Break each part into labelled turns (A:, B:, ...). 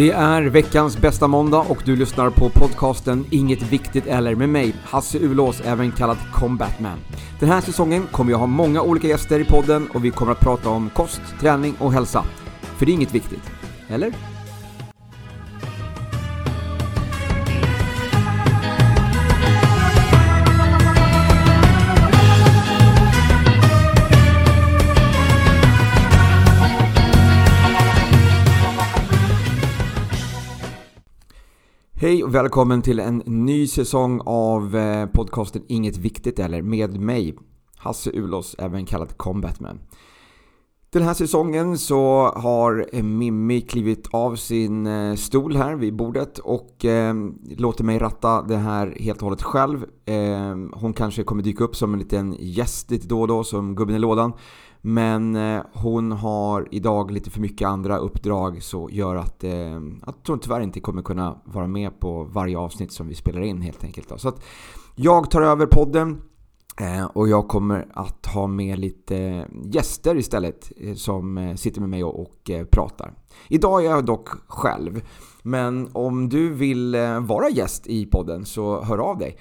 A: Det är veckans bästa måndag och du lyssnar på podcasten Inget Viktigt Eller med mig, Hasse Ulås, även kallad Combatman. Den här säsongen kommer jag ha många olika gäster i podden och vi kommer att prata om kost, träning och hälsa. För det är inget viktigt. Eller? Hej och välkommen till en ny säsong av eh, podcasten Inget Viktigt Eller med mig, Hasse Ulos, även kallad Combatman. Den här säsongen så har Mimmi klivit av sin eh, stol här vid bordet och eh, låter mig ratta det här helt och hållet själv. Eh, hon kanske kommer dyka upp som en liten gäst lite då och då, som gubben i lådan. Men eh, hon har idag lite för mycket andra uppdrag så gör att, eh, att hon tyvärr inte kommer kunna vara med på varje avsnitt som vi spelar in helt enkelt. Då. Så att jag tar över podden Eh, och jag kommer att ha med lite gäster istället eh, som eh, sitter med mig och pratar. Idag är jag dock själv. Men om du vill vara gäst i podden så hör av dig.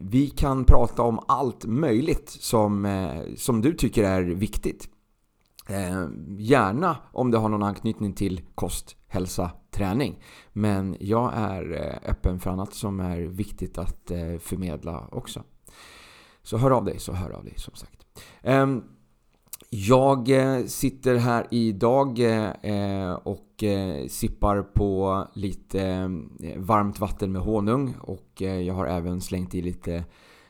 A: Vi kan prata om allt möjligt som, som du tycker är viktigt. Gärna om det har någon anknytning till kost, hälsa, träning. Men jag är öppen för annat som är viktigt att förmedla också. Så hör av dig, så hör av dig som sagt. Ehm, jag eh, sitter här idag eh, eh, och sippar på lite varmt vatten med honung och jag har även slängt i lite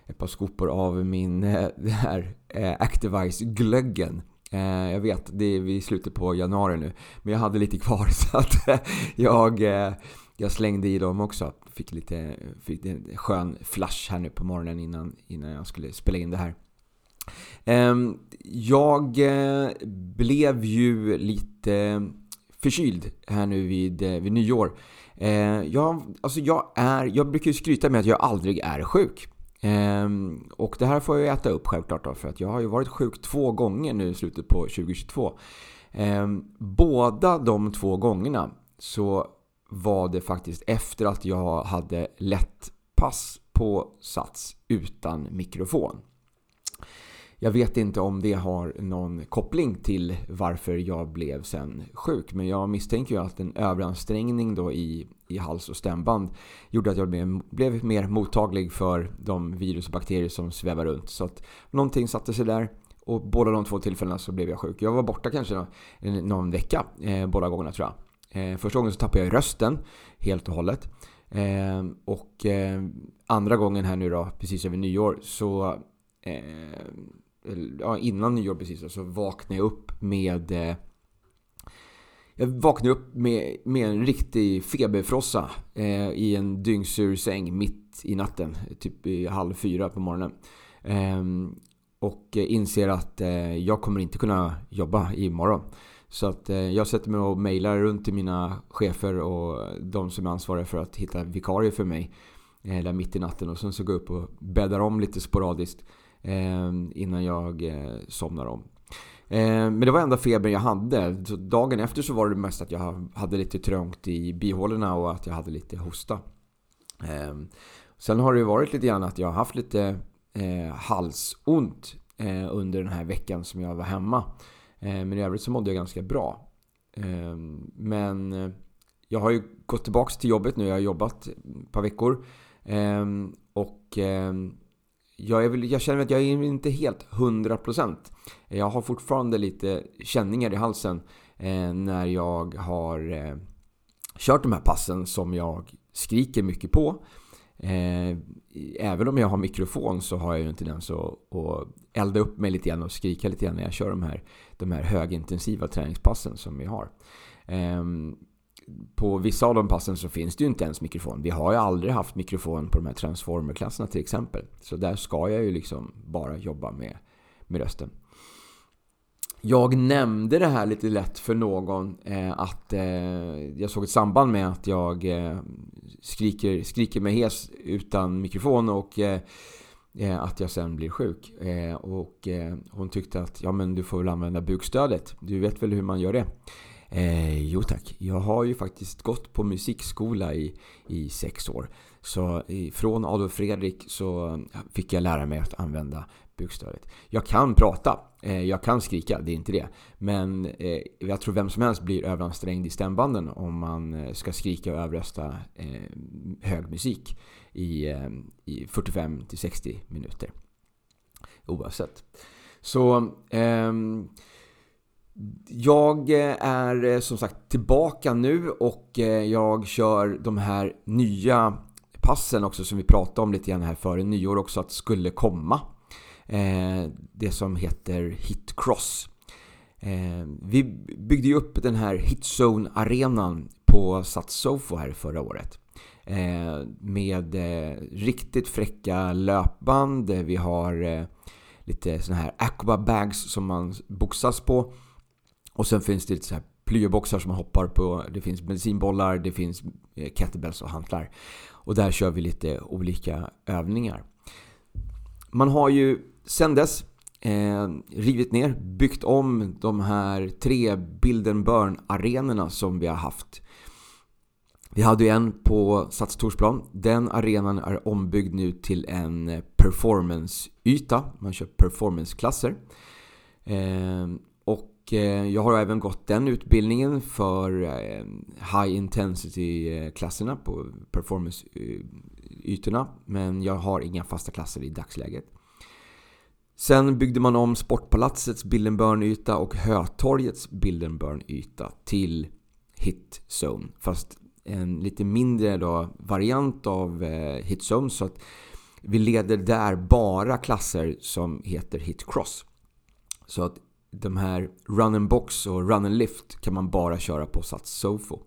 A: ett par skopor av min här Activise-glöggen. Jag vet, det är vi slutet på januari nu, men jag hade lite kvar så att jag, jag slängde i dem också. Fick lite fick en skön flash här nu på morgonen innan, innan jag skulle spela in det här. Ehm, jag eh, blev ju lite förkyld här nu vid, eh, vid nyår. Ehm, jag, alltså jag, är, jag brukar ju skryta med att jag aldrig är sjuk. Ehm, och det här får jag äta upp självklart då, för att jag har ju varit sjuk två gånger nu i slutet på 2022. Båda de två gångerna så var det faktiskt efter att jag hade lett pass på Sats utan mikrofon. Jag vet inte om det har någon koppling till varför jag blev sen sjuk. Men jag misstänker ju att en överansträngning då i, i hals och stämband gjorde att jag blev, blev mer mottaglig för de virus och bakterier som svävar runt. Så att någonting satte sig där. Och båda de två tillfällena så blev jag sjuk. Jag var borta kanske någon vecka eh, båda gångerna tror jag. Eh, första gången så tappade jag rösten helt och hållet. Eh, och eh, andra gången här nu då, precis över nyår, så eh, ja, innan nyår precis, så vaknade jag upp med eh, jag vaknade upp med, med en riktig feberfrossa eh, i en dyngsur säng mitt i natten. Typ i halv fyra på morgonen. Eh, och inser att eh, jag kommer inte kunna jobba imorgon. Så att eh, jag sätter mig och mejlar runt till mina chefer och de som är ansvariga för att hitta vikarier för mig. Eh, där mitt i natten och sen så går jag upp och bäddar om lite sporadiskt. Eh, innan jag somnar om. Men det var enda febern jag hade. Så dagen efter så var det mest att jag hade lite trångt i bihålorna och att jag hade lite hosta. Ehm, sen har det varit lite grann att jag har haft lite halsont under den här veckan som jag var hemma. Eh, men i övrigt så mådde jag ganska bra. Ehm, men eh, jag har ju gått tillbaka till jobbet nu. Jag har jobbat ett par veckor. Ehm, och ehm, jag, är väl, jag känner att jag är inte helt 100%. Jag har fortfarande lite känningar i halsen eh, när jag har kört de här passen som jag skriker mycket på. Eh, även om jag har mikrofon så har jag ju en tendens att, att elda upp mig lite grann och skrika lite grann när jag kör de här, de här högintensiva träningspassen som vi har. Eh, på vissa av de passen så finns det ju inte ens mikrofon. Vi har ju aldrig haft mikrofon på de här transformerklasserna till exempel. Så där ska jag ju liksom bara jobba med, med rösten. Jag nämnde det här lite lätt för någon eh, att eh, jag såg ett samband med att jag eh, skriker, skriker mig hes utan mikrofon och eh, eh, att jag sen blir sjuk. Eh, och eh, hon tyckte att ja, men du får väl använda bukstödet. Du vet väl hur man gör det? Eh, jo tack, jag har ju faktiskt gått på musikskola i, i sex år. Så från Adolf Fredrik så fick jag lära mig att använda bukstödet. Jag kan prata, Eh, jag kan skrika, det är inte det. Men eh, jag tror vem som helst blir överansträngd i stämbanden om man eh, ska skrika och överrösta hög musik i, i 45-60 minuter. Oavsett. Så ehm, jag är som sagt tillbaka nu och jag kör de här nya passen också som vi pratade om lite grann här före nyår också att skulle komma. Eh, det som heter Hit Cross. Eh, vi byggde ju upp den här Hitzone-arenan på Satsofo här förra året. Eh, med riktigt fräcka löpband. Vi har lite såna här aqua bags som man boxas på. Och sen finns det lite så här plyoboxar som man hoppar på. Det finns bensinbollar, det finns kettlebells och hantlar. Och där kör vi lite olika övningar. Man har ju sen dess eh, rivit ner, byggt om de här tre Build and Burn-arenorna som vi har haft. Vi hade en på Sats Torsplan. Den arenan är ombyggd nu till en performance-yta. Man kör performance-klasser. Eh, Eh, jag har även gått den utbildningen för eh, High Intensity-klasserna på performance-ytorna. Men jag har inga fasta klasser i dagsläget. Sen byggde man om Sportpalatsets Bildenburn-yta och Hötorgets Bildenburn-yta till Hit Zone. Fast en lite mindre då, variant av eh, Hit Zone. Så att vi leder där bara klasser som heter Hit Cross. Så att de här run and box och run and lift kan man bara köra på Sats Sofo.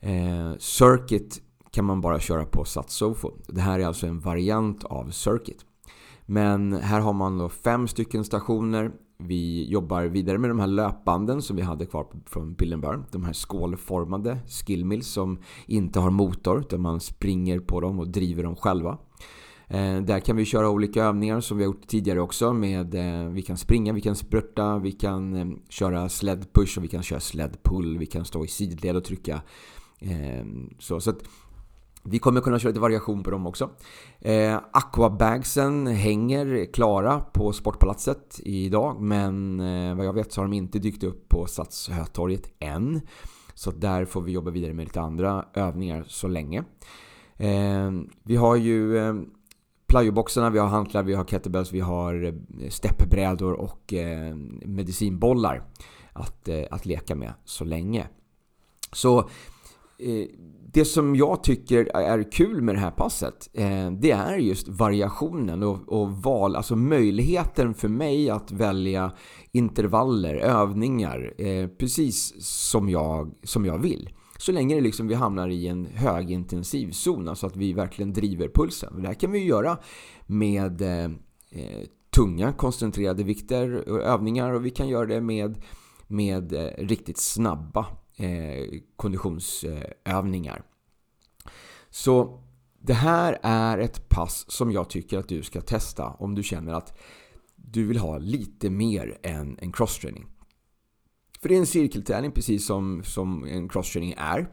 A: Eh, circuit kan man bara köra på Sats Sofo. Det här är alltså en variant av Circuit. Men här har man då fem stycken stationer. Vi jobbar vidare med de här löpbanden som vi hade kvar från Billenburn. De här skålformade skillmills som inte har motor utan man springer på dem och driver dem själva. Eh, där kan vi köra olika övningar som vi har gjort tidigare också. Med, eh, vi kan springa, vi kan spurta, vi kan eh, köra sled push och vi kan köra sled pull. Vi kan stå i sidled och trycka. så, så att, vi kommer kunna köra lite variation på dem också. Eh, Aquabagsen hänger klara på Sportpalatset idag men eh, vad jag vet så har de inte dykt upp på Stadshötorget än. Så där får vi jobba vidare med lite andra övningar så länge. Eh, vi har ju eh, plyoboxarna, vi har hantlar, vi har kettlebells, vi har eh, steppbrädor och eh, medicinbollar att, eh, att leka med så länge. Så Eh, det som jag tycker är kul med det här passet, eh, det är just variationen och, och, val, alltså möjligheten för mig att välja intervaller, övningar, eh, precis som jag, som jag vill. Så länge det liksom vi hamnar i en högintensiv zon, alltså att vi verkligen driver pulsen. Det här kan vi göra med tunga koncentrerade vikter och övningar och vi kan göra det med, med riktigt snabba eh, konditionsövningar. Så det här är ett pass som jag tycker att du ska testa om du känner att du vill ha lite mer än en crosstraining. För det är en cirkelträning precis som, som en crosstraining är.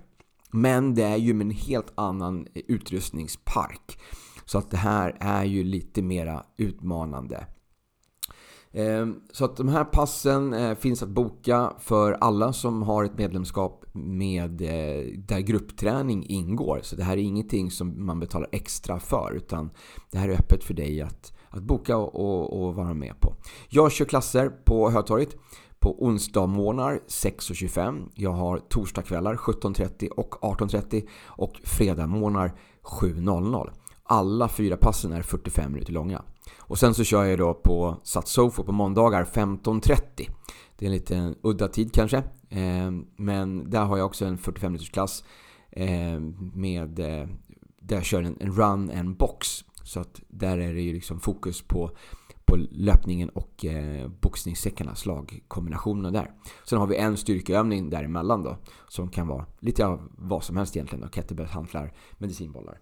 A: Men det är ju med en helt annan utrustningspark. Så att det här är ju lite mera utmanande. Ehm, så att de här passen eh, finns att boka för alla som har ett medlemskap med, eh, där gruppträning ingår. Så det här är ingenting som man betalar extra för utan det här är öppet för dig att, att boka och, och, vara med på. Jag kör klasser på Hötorget på onsdagmorgnar 6.25. Jag har torsdagskvällar 17.30 och 18.30 och fredagmorgnar 7.00. Alla fyra passen är 45 minuter långa. Och sen så kör jag då på Satsofo på måndagar 15.30. Det är en lite udda tid kanske. Ehm, men där har jag också en 45 minuters klass ehm, med, eh, där jag kör en run and box. Så att där är det ju liksom fokus på på löpningen och eh, boxningssäckarna, slagkombinationerna där. Sen har vi en styrkeövning däremellan då, som kan vara lite av vad som helst egentligen. Kettlebell, hantlar, medicinbollar.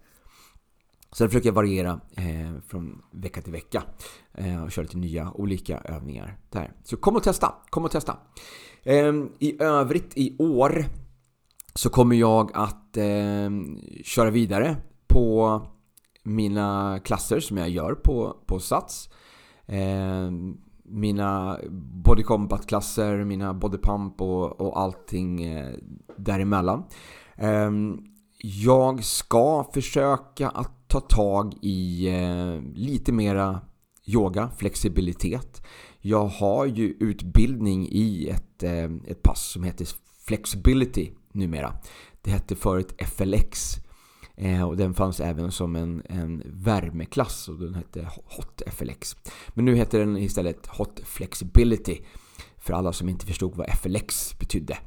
A: Sen försöker jag variera eh, från vecka till vecka eh, och köra lite nya olika övningar där. Så kom och testa! Kom och testa! Eh, I övrigt i år så kommer jag att eh, köra vidare på mina klasser som jag gör på, på Sats. Eh, mina body combat-klasser, mina body pump och, och allting eh, däremellan. Eh, jag ska försöka att ta tag i eh, lite mera yoga, flexibilitet. Jag har ju utbildning i ett, eh, ett pass som heter Flexibility numera. Det hette förut FLX eh, och den fanns även som en, en värmeklass och den hette Hot FLX. Men nu heter den istället Hot Flexibility för alla som inte förstod vad FLX betydde.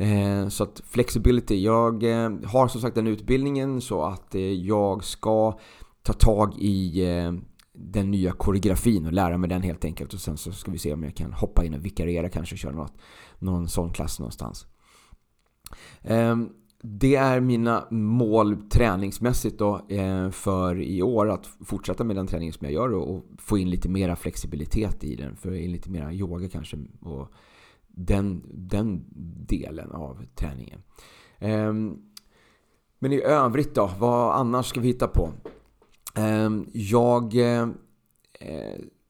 A: Eh, så att flexibility, jag eh, har som sagt den utbildningen så att eh, jag ska ta tag i den nya koreografin och lära mig den helt enkelt. Och sen så ska vi se om jag kan hoppa in och vikariera kanske och köra något, någon sån klass någonstans. Det är mina mål träningsmässigt då för i år att fortsätta med den träningen som jag gör och få in lite mera flexibilitet i den. Få in lite mera yoga kanske och den, den delen av träningen. Ehm, men i övrigt då, vad annars ska vi hitta på? Ehm, jag eh,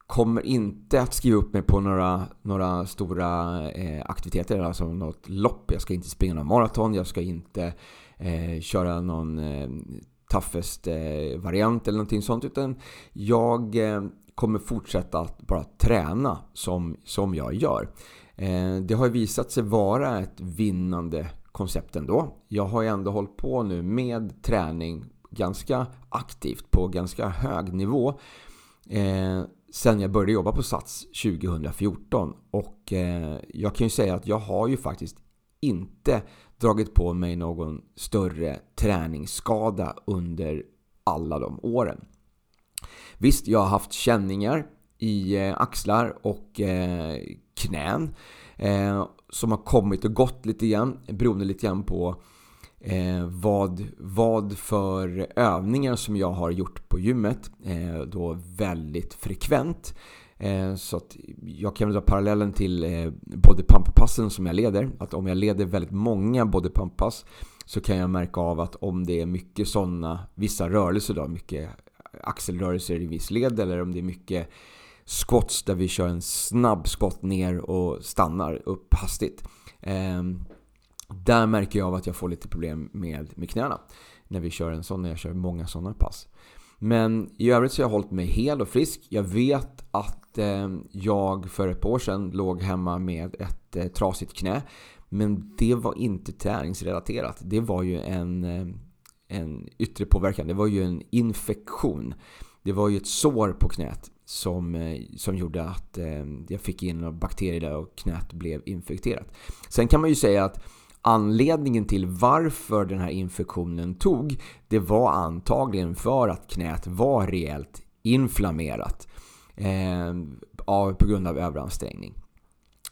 A: kommer inte att skriva upp mig på några, några stora eh, aktiviteter, alltså något lopp. Jag ska inte springa någon maraton, jag ska inte eh, köra någon Toughest-variant eller någonting sånt. Utan jag kommer fortsätta att bara träna som, som jag gör. Eh, det har visat sig vara ett vinnande koncept ändå. Jag har ju ändå hållit på nu med träning ganska aktivt på ganska hög nivå. Eh, sen jag började jobba på Sats 2014. Och eh, jag kan ju säga att jag har ju faktiskt inte dragit på mig någon större träningsskada under alla de åren. Visst, jag har haft känningar i eh, axlar och eh, knän eh, som har kommit och gått lite grann beroende lite grann på eh, vad, vad för övningar som jag har gjort på gymmet eh, då väldigt frekvent. Eh, så att jag kan dra parallellen till eh, body pump-passen som jag leder. Att om jag leder väldigt många body pump-pass så kan jag märka av att om det är mycket sådana, vissa rörelser då, mycket axelrörelser i viss led eller om det är mycket squats där vi kör en snabb skott ner och stannar upp hastigt. Eh, där märker jag av att jag får lite problem med, med knäna. När vi kör en sån, när jag kör många sådana pass. Men i övrigt så har jag hållit mig hel och frisk. Jag vet att eh, jag för ett par år sedan låg hemma med ett eh, trasigt knä. Men det var inte träningsrelaterat. Det var ju en, eh, en yttre påverkan. Det var ju en infektion. Det var ju ett sår på knät som, eh, som gjorde att eh, jag fick in bakterier där och knät blev infekterat. Sen kan man ju säga att Anledningen till varför den här infektionen tog, det var antagligen för att knät var rejält inflammerat eh, av, på grund av överansträngning.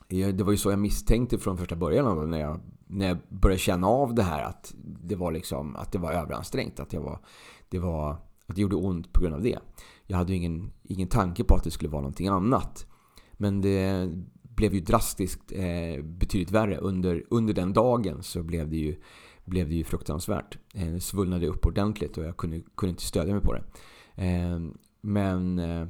A: Det var ju så jag misstänkte från första början när jag, när jag började känna av det här att det var, liksom, att det var överansträngt. Att, jag var, det var, att det gjorde ont på grund av det. Jag hade ju ingen, ingen tanke på att det skulle vara någonting annat. Men det blev ju drastiskt eh, betydligt värre. Under, under den dagen så blev det ju, blev det ju fruktansvärt. Eh, det svullnade upp ordentligt och jag kunde, kunde inte stödja mig på det. Eh, men eh,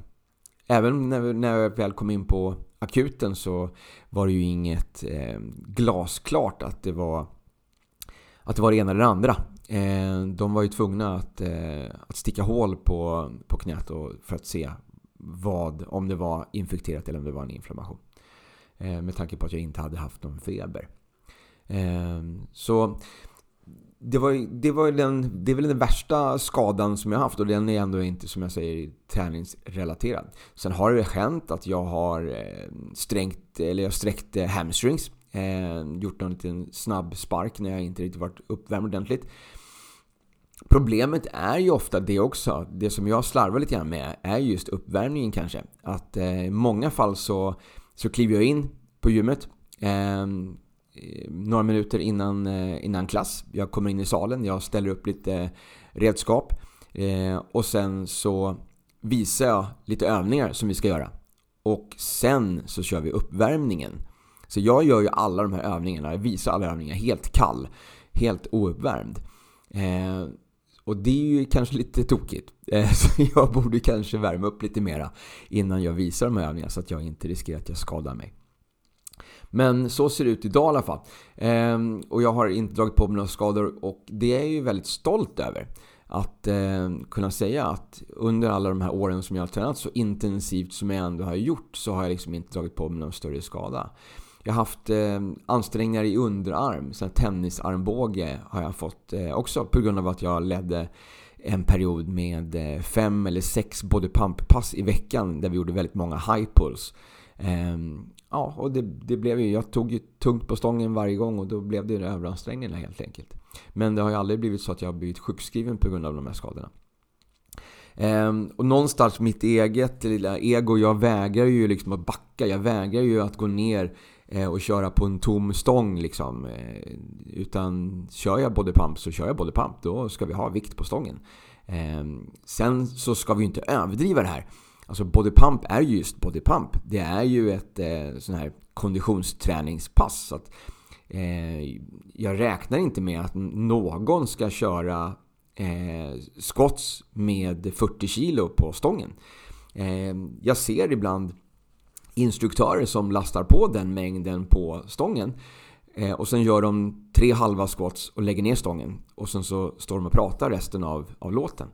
A: även när, när jag väl kom in på akuten så var det ju inget eh, glasklart att det var att det var det ena eller det andra. Eh, de var ju tvungna att, eh, att sticka hål på, på knät för att se vad, om det var infekterat eller om det var en inflammation. Eh, med tanke på att jag inte hade haft någon feber. Eh, så det, var, det, var den, det är väl den värsta skadan som jag haft och den är ändå inte som jag säger träningsrelaterad. Sen har det hänt att jag har eh, strängt, eller jag sträckt eh, hamstrings. Eh, gjort en liten snabb spark när jag inte riktigt varit uppvärmd ordentligt. Problemet är ju ofta det också. Det som jag slarvar lite grann med är just uppvärmningen kanske. Att eh, i många fall så så kliver jag in på gymmet ehm, eh, några minuter innan, eh, innan klass. Jag kommer in i salen, jag ställer upp lite redskap. Eh, och sen så visar jag lite övningar som vi ska göra. Och sen så kör vi uppvärmningen. Så jag gör ju alla de här övningarna, jag visar alla övningar helt kall, helt ouppvärmd. Eh, och det är ju kanske lite tokigt. Eh, så jag borde kanske värma upp lite mera innan jag visar de här övningarna så att jag inte riskerar att jag skadar mig. Men så ser det ut idag i alla fall. Ehm, och jag har inte dragit på mig några skador och det är jag ju väldigt stolt över. Att ehm, kunna säga att under alla de här åren som jag har tränat så intensivt som jag ändå har gjort så har jag liksom inte dragit på mig någon större skada. Jag har haft eh, ansträngningar i underarm, så tennisarmbåge har jag fått eh, också på grund av att jag ledde en period med eh, fem eller sex body pump-pass i veckan där vi gjorde väldigt många high pulls. Ehm, ja, och det, det, blev ju, jag tog ju tungt på stången varje gång och då blev det överansträngningar helt enkelt. Men det har ju aldrig blivit så att jag har blivit sjukskriven på grund av de här skadorna. Ehm, och någonstans mitt eget lilla ego, jag vägrar ju liksom att backa. Jag vägrar ju att gå ner Eh, och köra på en tom stång liksom. Eh, utan kör jag bodypump så kör jag bodypump. Då ska vi ha vikt på stången. Eh, sen så ska vi inte överdriva det här. Alltså bodypump är ju just bodypump. Det är ju ett eh, sån här konditionsträningspass. Så att, eh, jag räknar inte med att någon ska köra eh, med 40 kilo på stången. Eh, jag ser ibland instruktörer som lastar på den mängden på stången eh, och sen gör de tre halva squats och lägger ner stången och sen så står de och pratar resten av, av låten.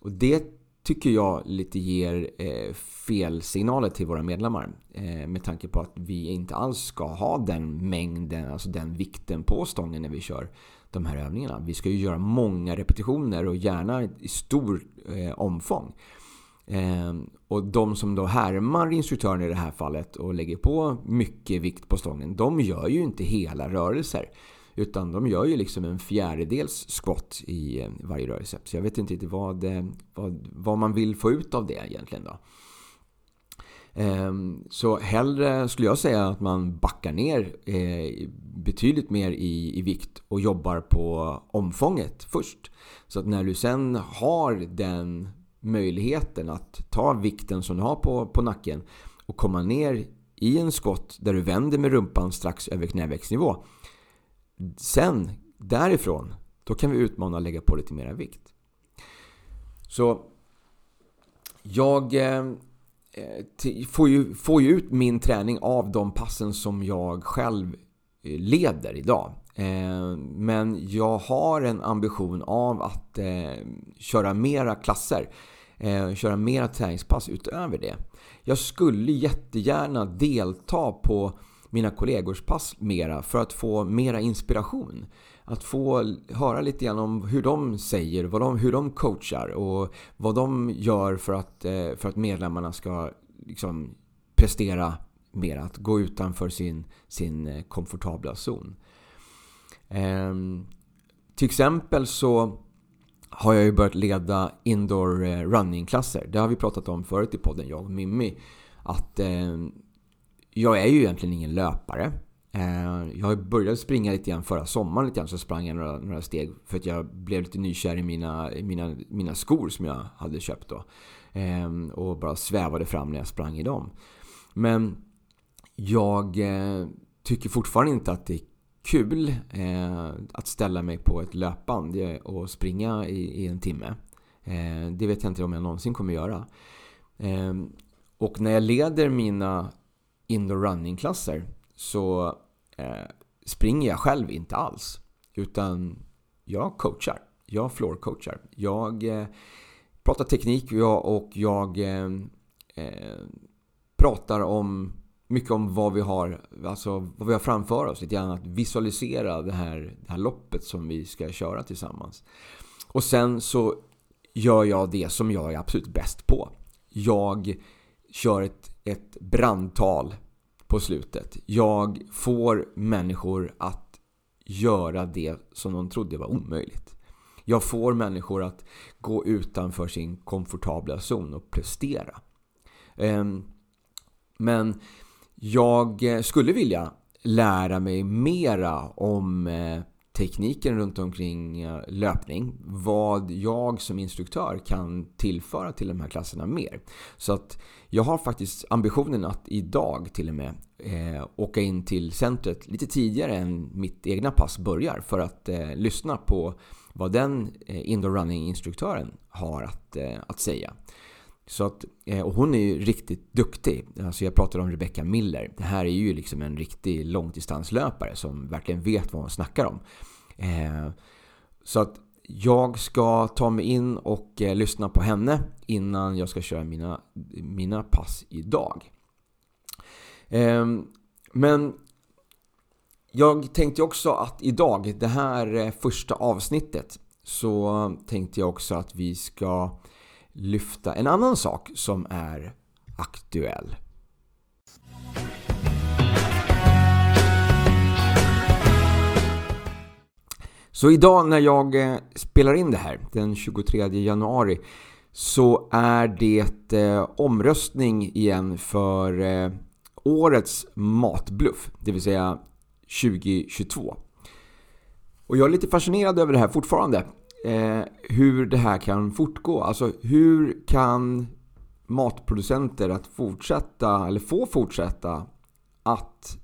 A: Och det tycker jag lite ger eh, fel signaler till våra medlemmar. Eh, med tanke på att vi inte alls ska ha den mängden, alltså den vikten på stången när vi kör de här övningarna. Vi ska ju göra många repetitioner och gärna i stor eh, omfång. Eh, och de som då härmar instruktören i det här fallet och lägger på mycket vikt på stången, de gör ju inte hela rörelser. Utan de gör ju liksom en fjärdedels squat i eh, varje rörelse. Så jag vet inte riktigt vad, eh, vad, vad man vill få ut av det egentligen då. Ehm, så hellre skulle jag säga att man backar ner eh, betydligt mer i, i vikt och jobbar på omfånget först. Så att när du sen har den möjligheten att ta vikten som du har på, på nacken och komma ner i en skott där du vänder med rumpan strax över knävecksnivå Sen, därifrån, då kan vi utmana och lägga på lite mera vikt. Så jag eh, eh får, ju, får ju ut min träning av de passen som jag själv eh, leder idag. Eh, men jag har en ambition av att eh, köra mera klasser. Eh, köra mera träningspass utöver det. Jag skulle jättegärna delta på mina kollegors pass mera för att få mera inspiration. Att få höra lite grann om hur de säger, vad de, hur de coachar och vad de gör för att, eh, för att medlemmarna ska liksom prestera mer. Att gå utanför sin, sin eh, komfortabla zon. Ehm, till exempel så har jag ju börjat leda indoor eh, running-klasser. Det har vi pratat om förut i podden, jag och Mimmi. Att eh, jag är ju egentligen ingen löpare. Eh, jag började springa lite grann förra sommaren, lite grann, så sprang jag några, några steg för att jag blev lite nykär i mina, mina, mina skor som jag hade köpt då. Eh, och bara svävade fram när jag sprang i dem. Men jag eh, tycker fortfarande inte att det är kul eh, att ställa mig på ett löpband eh, och springa i, i en timme. Eh, det vet jag inte om jag någonsin kommer göra. Eh, och när jag leder mina indoor running-klasser så eh, springer jag själv inte alls. Utan jag coachar. Jag floor-coachar. Jag eh, pratar teknik och jag eh, eh, pratar om mycket om vad vi har, alltså vad vi har framför oss. Lite grann att visualisera det här, det här loppet som vi ska köra tillsammans. Och sen så gör jag det som jag är absolut bäst på. Jag kör ett, ett brandtal på slutet. Jag får människor att göra det som de trodde var omöjligt. Jag får människor att gå utanför sin komfortabla zon och prestera. Ehm, men jag eh, skulle vilja lära mig mera om eh, tekniken runt omkring eh, löpning. Vad jag som instruktör kan tillföra till de här klasserna mer. Så att jag har faktiskt ambitionen att idag till och med eh, åka in till centret lite tidigare än mitt egna pass börjar för att eh, lyssna på vad den eh, indoor running-instruktören har att, eh, att säga. Så att, eh, och hon är ju riktigt duktig. Alltså jag pratar om Rebecca Miller. Det här är ju liksom en riktig långdistanslöpare som verkligen vet vad hon snackar om. Eh, så att jag ska ta mig in och eh, lyssna på henne innan jag ska köra mina, mina pass idag. Ehm, men jag tänkte också att idag, det här första avsnittet, så tänkte jag också att vi ska lyfta en annan sak som är aktuell. Så idag när jag eh, spelar in det här, den 23 januari, så är det eh, omröstning igen för eh, årets matbluff, det vill säga 2022. Och jag är lite fascinerad över det här fortfarande eh, hur det här kan fortgå. Alltså hur kan matproducenter att fortsätta, eller få fortsätta att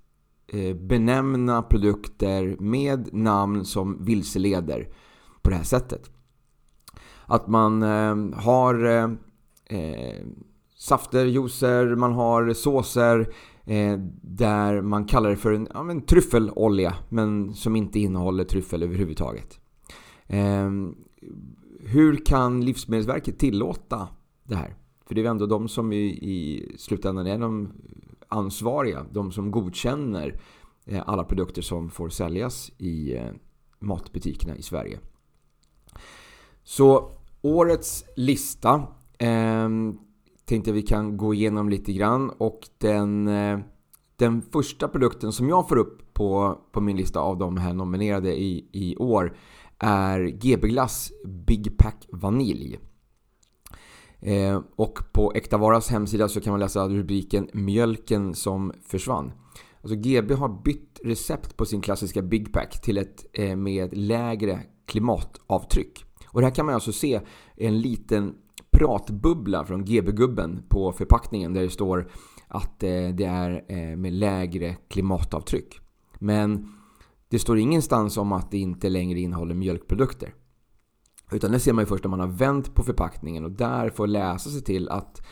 A: eh, benämna produkter med namn som vilseleder på det här sättet. Att man eh, har eh, eh safter, juicer, man har såser eh, där man kallar det för en ja, tryffelolja men som inte innehåller tryffel överhuvudtaget. Eh, hur kan Livsmedelsverket tillåta det här? För det är ändå de som i, i slutändan är de ansvariga. De som godkänner eh, alla produkter som får säljas i eh, matbutikerna i Sverige. Så årets lista eh, tänkte vi kan gå igenom lite grann. Och den, eh, den första produkten som jag får upp på, på min lista av de här nominerade i, i år är GB Glass Big Pack Vanilj. Eh, och på Äkta Varas hemsida så kan man läsa rubriken “Mjölken som försvann”. Alltså GB har bytt recept på sin klassiska Big Pack till ett eh, med lägre klimatavtryck. Och det här kan man alltså se en liten pratbubbla från GB-gubben på förpackningen där det står att eh, det är eh, med lägre klimatavtryck. Men det står ingenstans om att det inte längre innehåller mjölkprodukter. Utan det ser man ju först när man har vänt på förpackningen och där får läsa sig till att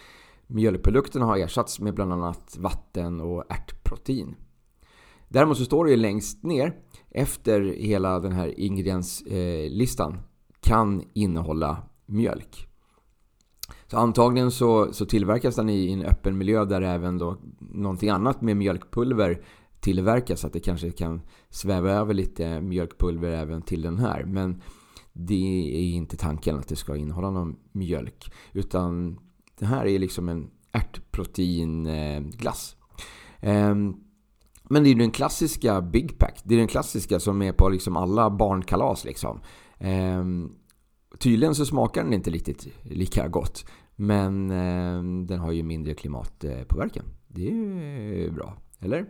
A: mjölkprodukterna har ersatts med bland annat vatten och ärtprotein. Däremot så står det ju längst ner efter hela den här ingredienslistan kan innehålla mjölk. Så antagligen så, så tillverkas den i en öppen miljö där även då någonting annat med mjölkpulver tillverkas. Så att det kanske kan sväva över lite mjölkpulver även till den här. Men det är inte tanken att det ska innehålla någon mjölk. Utan det här är liksom en ärtproteinglass. Ehm, men det är den klassiska Big Pack. Det är den klassiska som är på liksom alla barnkalas. Liksom. Ehm, tydligen så smakar den inte riktigt lika gott. Men ehm, den har ju mindre klimatpåverkan. Det är ju bra, eller?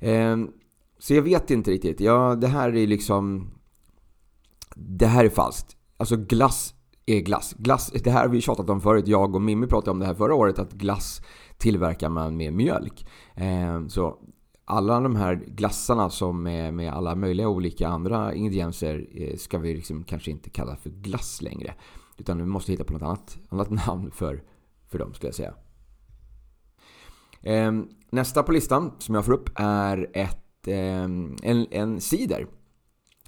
A: Ehm, så jag vet inte riktigt. Ja, det här är liksom det här är falskt. Alltså glass är glass. glass. Det här har vi tjatat om förut. Jag och Mimmi pratade om det här förra året. Att glass tillverkar man med mjölk. Eh, så alla de här glassarna som är med alla möjliga olika andra ingredienser eh, ska vi liksom kanske inte kalla för glass längre. Utan vi måste hitta på något annat, annat namn för, för dem skulle jag säga. Ehm, Nästa på listan som jag får upp är ett, ehm, en, en cider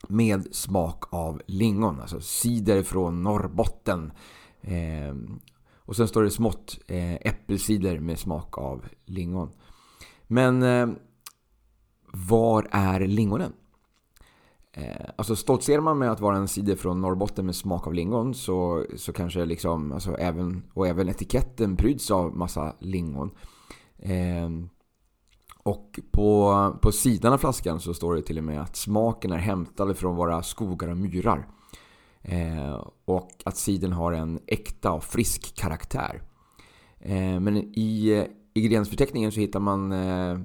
A: med smak av lingon. Alltså cider från Norrbotten. Eh, och sen står det smått eh, äppelcider med smak av lingon. Men eh, var är lingonen? Eh, alltså stoltserar man med att vara en cider från Norrbotten med smak av lingon så, så kanske liksom, alltså även, och även etiketten pryds av massa lingon. Eh, och på, på sidan av flaskan så står det till och med att smaken är hämtad från våra skogar och myrar. Eh, och att sidan har en äkta och frisk karaktär. Eh, men i eh, ingrediensförteckningen så hittar man eh,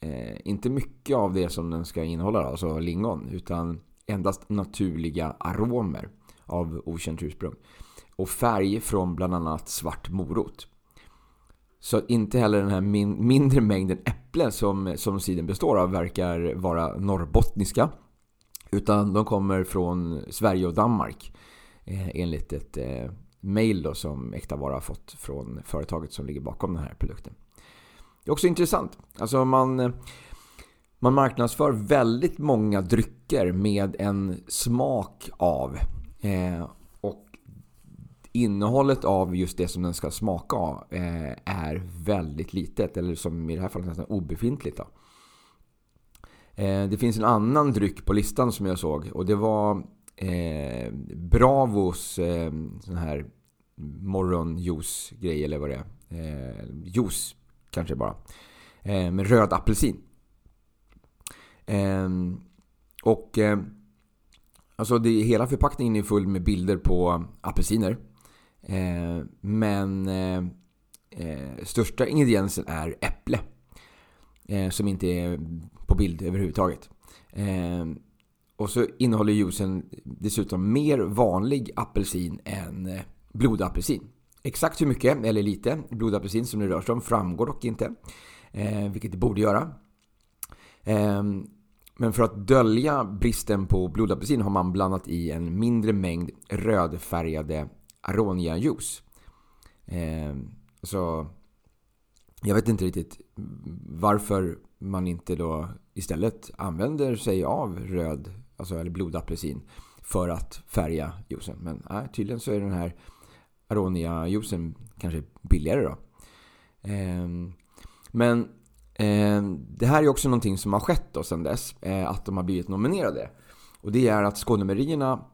A: eh, inte mycket av det som den ska innehålla, alltså lingon. Utan endast naturliga aromer av okänt ursprung. Och färg från bland annat svart morot. Så inte heller den här min mindre mängden äpple som, som siden består av verkar vara norrbottniska. Utan de kommer från Sverige och Danmark. Eh, enligt ett eh, mail som Äkta Vara har fått från företaget som ligger bakom den här produkten. Det är också intressant. Alltså man, eh, man marknadsför väldigt många drycker med en smak av. Eh, innehållet av just det som den ska smaka av eh, är väldigt litet. Eller som i det här fallet nästan obefintligt. Då. Eh, det finns en annan dryck på listan som jag såg. Och det var eh, Bravos eh, sån här morgonjuice-grej eller vad det är. Eh, juice kanske bara. Eh, med röd apelsin. Eh, och alltså det, hela förpackningen är full med bilder på apelsiner. Eh, men eh, eh, största ingrediensen är äpple. Eh, som inte är på bild överhuvudtaget. Eh, och så innehåller juicen dessutom mer vanlig apelsin än eh, blodapelsin. Exakt hur mycket, eller lite, blodapelsin som det rör sig om framgår dock inte. Eh, vilket det borde göra. Eh, men för att dölja bristen på blodapelsin har man blandat i en mindre mängd rödfärgade aronia-juice. Eh, så jag vet inte riktigt varför man inte då istället använder sig av röd, alltså eller blodapelsin för att färga juicen. Men nej, tydligen så är den här Aronia-juicen kanske billigare då. Eh, men eh, det här är också någonting som har skett då sedan dess. Eh, att de har blivit nominerade. Och det är att Skånemerierna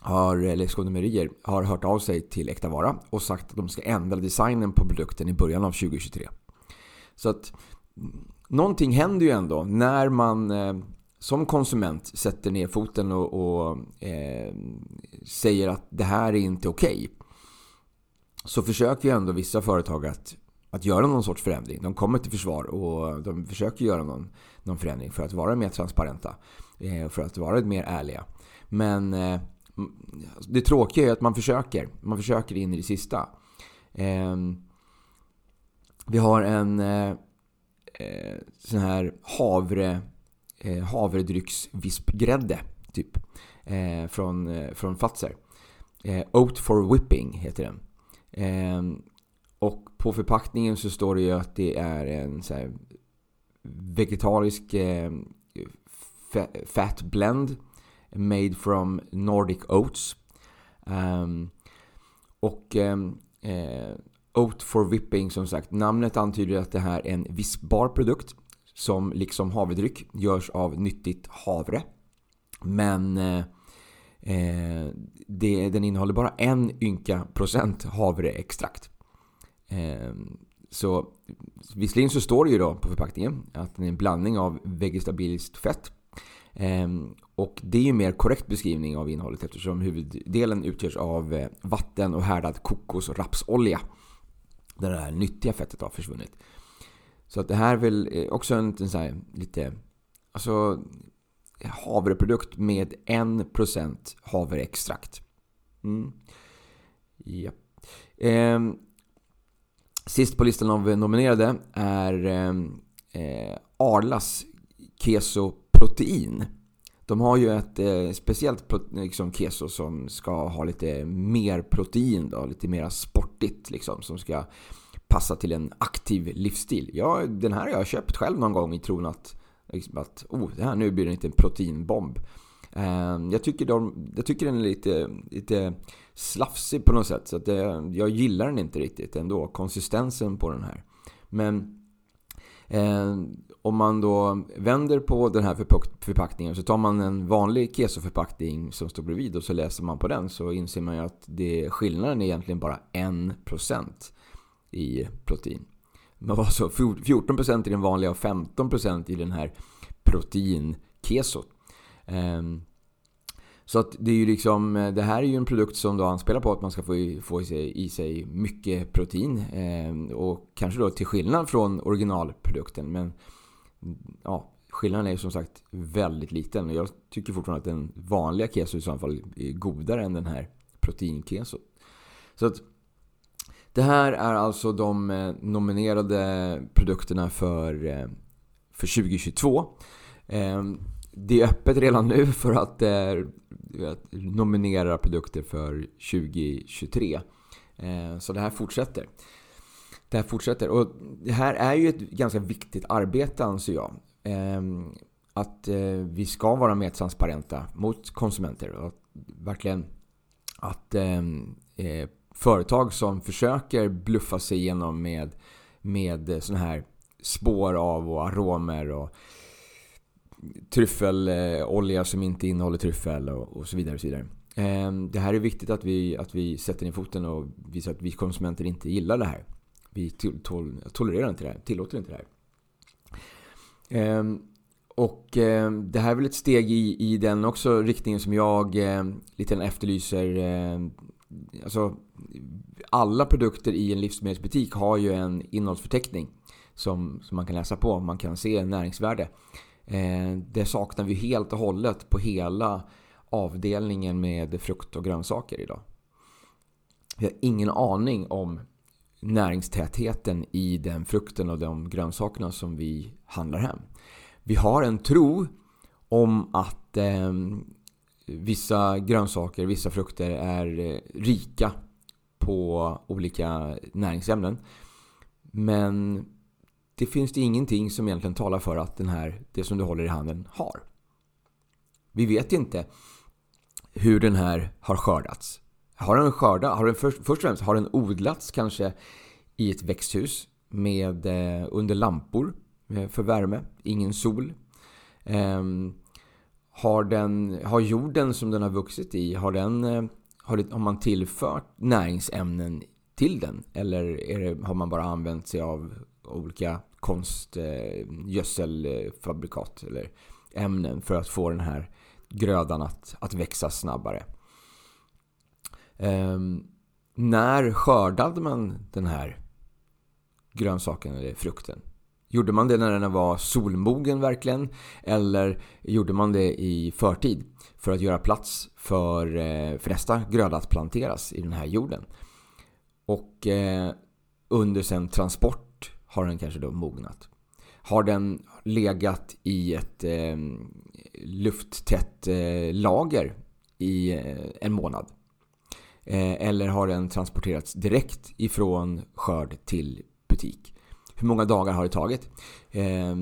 A: har, eh, eller Skånemerier har hört av sig till Äkta Vara och sagt att de ska ändra designen på produkten i början av 2023. Så att någonting händer ju ändå när man eh, som konsument sätter ner foten och, och eh, säger att det här är inte okej. Okay så försöker ju ändå vissa företag att, att göra någon sorts förändring. De kommer till försvar och de försöker göra någon, någon förändring för att vara mer transparenta. Eh, för att vara mer ärliga. Men eh, Mm, det tråkiga är att man försöker. Man försöker in i det sista. Eh, vi har en eh, eh, sån här havre, eh, havredrycksvispgrädde typ. Eh, från, eh, från Fazer. Eh, Oat for Whipping heter den. Ehm, och på förpackningen så står det ju att det är en så här, vegetarisk eh, fat blend made from Nordic Oats. Um, och um, eh, Oat for Whipping som sagt, namnet antyder att det här är en vispbar produkt som liksom havredryck görs av nyttigt havre. Men eh, Eh, det, den innehåller bara en ynka procent havreextrakt. Eh, så visserligen så står det ju då på förpackningen att den är en blandning av vegetabiliskt fett. Ehm, och det är ju en mer korrekt beskrivning av innehållet eftersom huvuddelen utgörs av eh, vatten och härdad kokos och rapsolja. Där det här nyttiga fettet har försvunnit. Så att det här är väl eh, också en, en så här, lite... Alltså havreprodukt med 1% havreextrakt. Mm. Ja. Eh, sist på listan av nominerade är ehm, eh, Arlas Keso Protein. De har ju ett eh, speciellt liksom, keso som ska ha lite mer protein, då, lite mer sportigt liksom, som ska passa till en aktiv livsstil. Ja, den här har jag köpt själv någon gång i tron att Liksom att oh, det här nu blir det inte en proteinbomb. Eh, jag tycker, de, jag tycker den är lite, lite slafsig på något sätt. Så att det, jag gillar den inte riktigt ändå. Konsistensen på den här. Men Eh, om man då vänder på den här förpackningen så tar man en vanlig kesoförpackning som står bredvid och så läser man på den så inser man ju att det, skillnaden är egentligen bara 1% i protein. Men var så 14% i den vanliga och 15% i den här proteinkesot. Um, ehm, så att det är ju liksom, eh, det här är ju en produkt som då anspelar på att man ska få i, få i, sig, i sig mycket protein. Eh, och kanske då till skillnad från originalprodukten. Men ja, skillnaden är ju som sagt väldigt liten. Och jag tycker fortfarande att den vanliga keso i så fall är godare än den här proteinkeso. Så att det här är alltså de eh, nominerade produkterna för, eh, för 2022. Eh, det är öppet redan nu för att, att nominera produkter för 2023. Eh, så det här fortsätter. Det här fortsätter. Och det här är ju ett ganska viktigt arbete anser jag. Ehm, att eh, vi ska vara mer transparenta mot konsumenter. Och verkligen att ehm, eh, företag som försöker bluffa sig igenom med, med såna här spår av och aromer och tryffelolja som inte innehåller tryffel och, och så vidare. Och så vidare. Ehm, det här är viktigt att vi, att vi sätter ner foten och visar att vi konsumenter inte gillar det här. Vi tol tolererar inte det här, tillåter inte det här. Ehm, och ehm, det här är väl ett steg i, i den också riktningen som jag lite efterlyser. Alltså, alla produkter i en livsmedelsbutik har ju en innehållsförteckning som, som man kan läsa på. Man kan se näringsvärde. Eh, det saknar vi helt och hållet på hela avdelningen med frukt och grönsaker idag. Vi har ingen aning om näringstätheten i den frukten och de grönsakerna som vi handlar hem. Vi har en tro om att eh, vissa grönsaker, vissa frukter är eh, rika på olika näringsämnen. Men det finns det ingenting som egentligen talar för att den här, det som du håller i handen har. Vi vet inte hur den här har skördats. Har den skördats? har den först, först och främst har den odlats kanske i ett växthus med, eh, under lampor eh, för värme, ingen sol. Eh, har, den, har jorden som den har vuxit i, har, den, eh, har, det, har man tillfört näringsämnen till den? Eller det, har man bara använt sig av olika konstgödselfabrikat eh, eller ämnen för att få den här grödan att, att växa snabbare? Eh, när skördade man den här grönsaken eller frukten? Gjorde man det när den var solmogen verkligen? Eller gjorde man det i förtid för att göra plats för, eh, för nästa gröda att planteras i den här jorden? Och eh, under sen transport har den kanske då mognat. Har den legat i ett eh, lufttätt eh, lager i eh, en månad? Eh, eller har den transporterats direkt ifrån skörd till butik? hur många dagar har det tagit? Eh,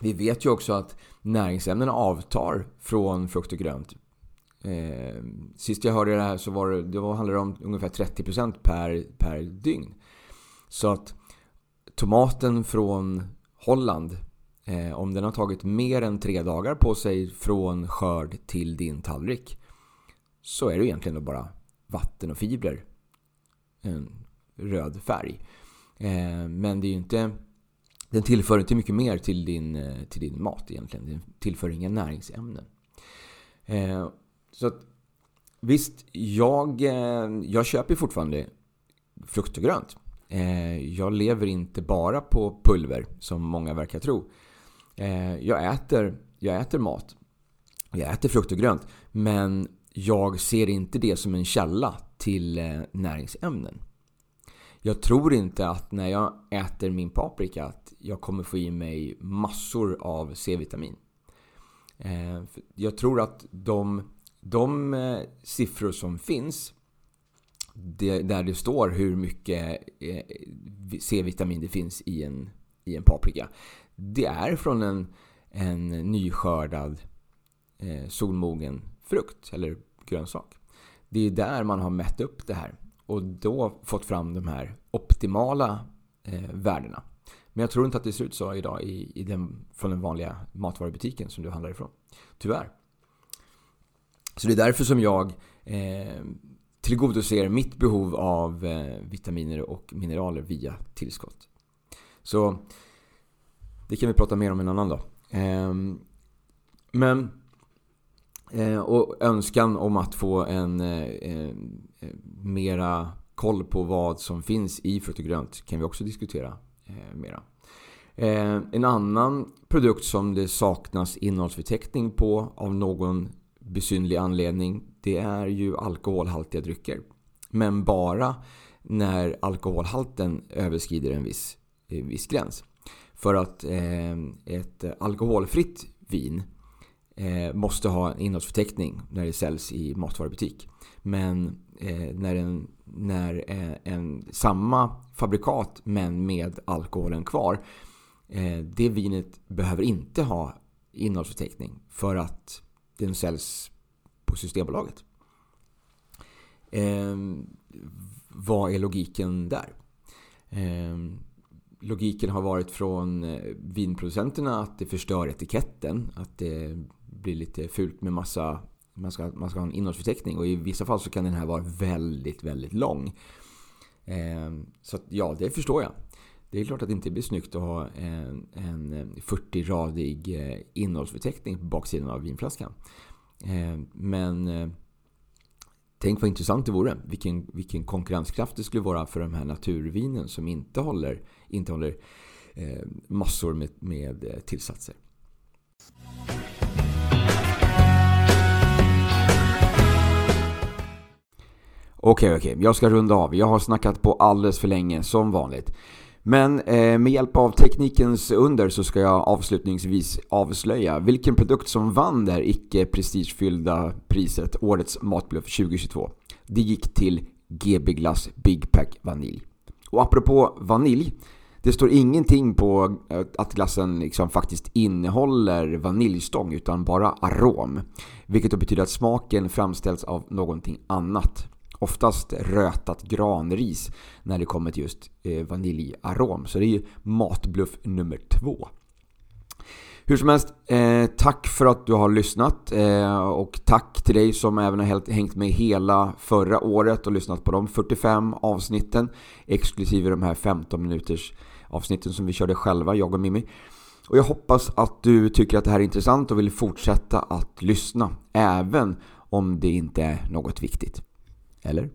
A: vi vet ju också att näringsämnena avtar från frukt och grönt. Eh, sist jag hörde det här så var det, då handlade det om ungefär 30% per, per dygn. Så att tomaten från Holland, eh, om den har tagit mer än tre dagar på sig från skörd till din tallrik så är det egentligen bara vatten och fibrer. En röd färg. Eh, men det är ju inte... Den tillför inte mycket mer till din, eh, till din mat egentligen. Den tillför inga näringsämnen. Eh, så att, visst, jag, eh, jag köper fortfarande frukt och grönt. Eh, jag lever inte bara på pulver som många verkar tro. Eh, jag äter, jag äter mat. Jag äter frukt och grönt. Men jag ser inte det som en källa till eh, näringsämnen. Jag tror inte att när jag äter min paprika att jag kommer få i mig massor av C-vitamin. Jag tror att de, de siffror som finns där det står hur mycket eh, C-vitamin det finns i en, i en paprika. Det är från en, en nyskördad eh, solmogen frukt eller grönsak. Det är där man har mätt upp det här och då fått fram de här optimala eh, värdena. Men jag tror inte att det ser ut så idag i, i den, från den vanliga matvarubutiken som du handlar ifrån. Tyvärr. Så det är därför som jag eh, tillgodoser mitt behov av eh, vitaminer och mineraler via tillskott. Så det kan vi prata mer om en annan dag. Ehm, men eh, och önskan om att få en eh, mera koll på vad som finns i frukt och grönt kan vi också diskutera mera. Ehm, en annan produkt som det saknas innehållsförteckning på av någon besynlig anledning det är ju alkoholhaltiga drycker. Men bara när alkoholhalten överskrider en viss, en viss gräns. För att eh, ett alkoholfritt vin eh, måste ha en innehållsförteckning när det säljs i matvarubutik. Men eh, när, en, när en, en, samma fabrikat men med alkoholen kvar eh, det vinet behöver inte ha innehållsförteckning för att den säljs på Systembolaget. Eh, vad är logiken där? Eh, logiken har varit från eh, vinproducenterna att det förstör etiketten. Att det blir lite fult med massa... Man ska, man ska ha en innehållsförteckning och i vissa fall så kan den här vara väldigt, väldigt lång. Eh, så att, ja, det förstår jag. Det är klart att det inte blir snyggt att ha en, en 40-radig eh, innehållsförteckning på baksidan av vinflaskan. Eh, men eh, tänk vad intressant det vore. Vilken, vilken konkurrenskraft det skulle vara för de här naturvinen som inte håller, inte håller eh, massor med, med tillsatser. Okej, okej. Jag ska runda av. Jag har snackat på alldeles för länge, som vanligt. Men eh, med hjälp av teknikens under så ska jag avslutningsvis avslöja vilken produkt som vann det här icke prestigefyllda priset Årets Matbluff 2022. Det gick till GB Glass Big Pack Vanilj. Och apropå vanilj, det står ingenting på eh, att glassen liksom faktiskt innehåller vaniljstång utan bara arom. Vilket då betyder att smaken framställs av någonting annat oftast rötat granris när det kommer till just eh, vaniljarom. Så det är ju matbluff nummer två. Hur som helst, eh, tack för att du har lyssnat eh, och tack till dig som även har hängt med hela förra året och lyssnat på de 45 avsnitten exklusive de här 15 minuters avsnitten som vi körde själva, jag och Mimmi. Och jag hoppas att du tycker att det här är intressant och vill fortsätta att lyssna även om det inte är något viktigt. Eller?